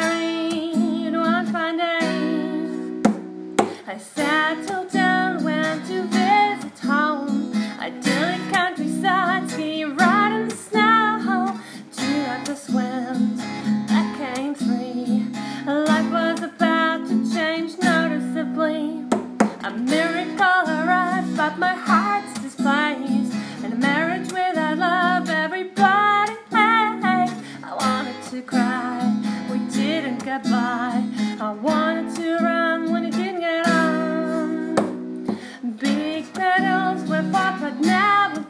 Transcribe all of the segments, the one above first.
married one fine day. I settled down, went to visit home. Idyllic countryside, ski right in the snow. Two after swim, I came free. Life was about to change noticeably. A miracle arrived, but my heart's displaced. And a marriage without love, everybody hates. I wanted to cry didn't get by. I wanted to run when it didn't get on. Big pedals were fought but never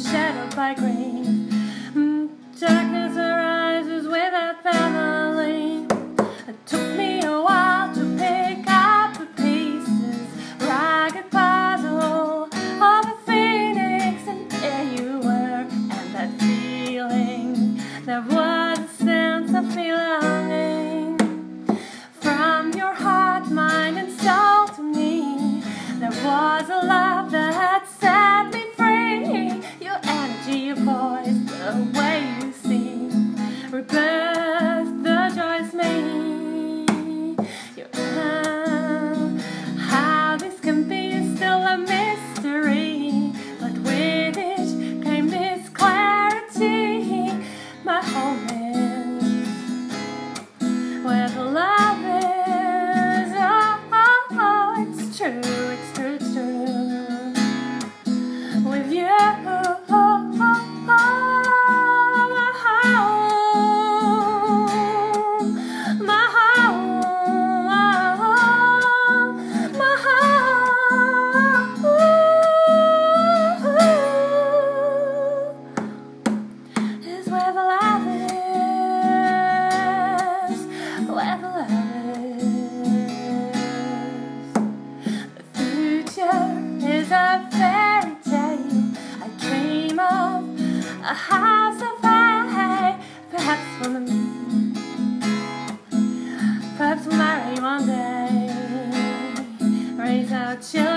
overshadowed by grave mm, dark Perhaps marry one day, raise our children.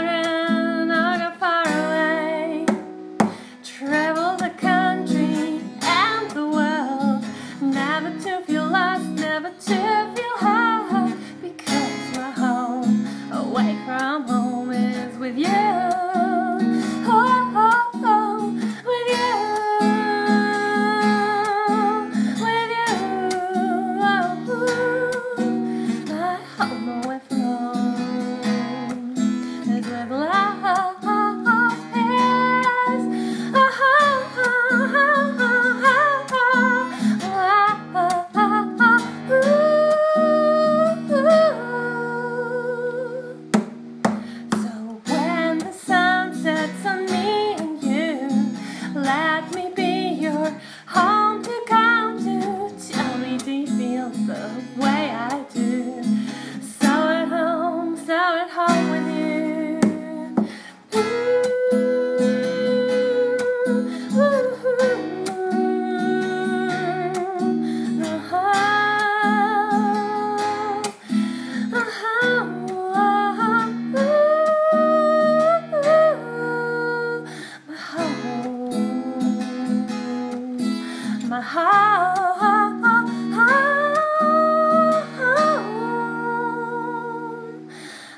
my home,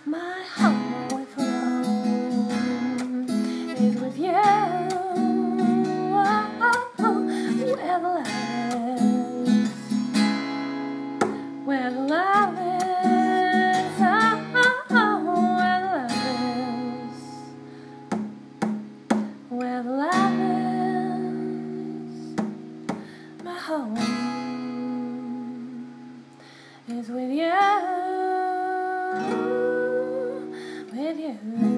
my home away from is with you. Where the love is, where the love is, oh, oh, where love is, where love. Mm-hmm.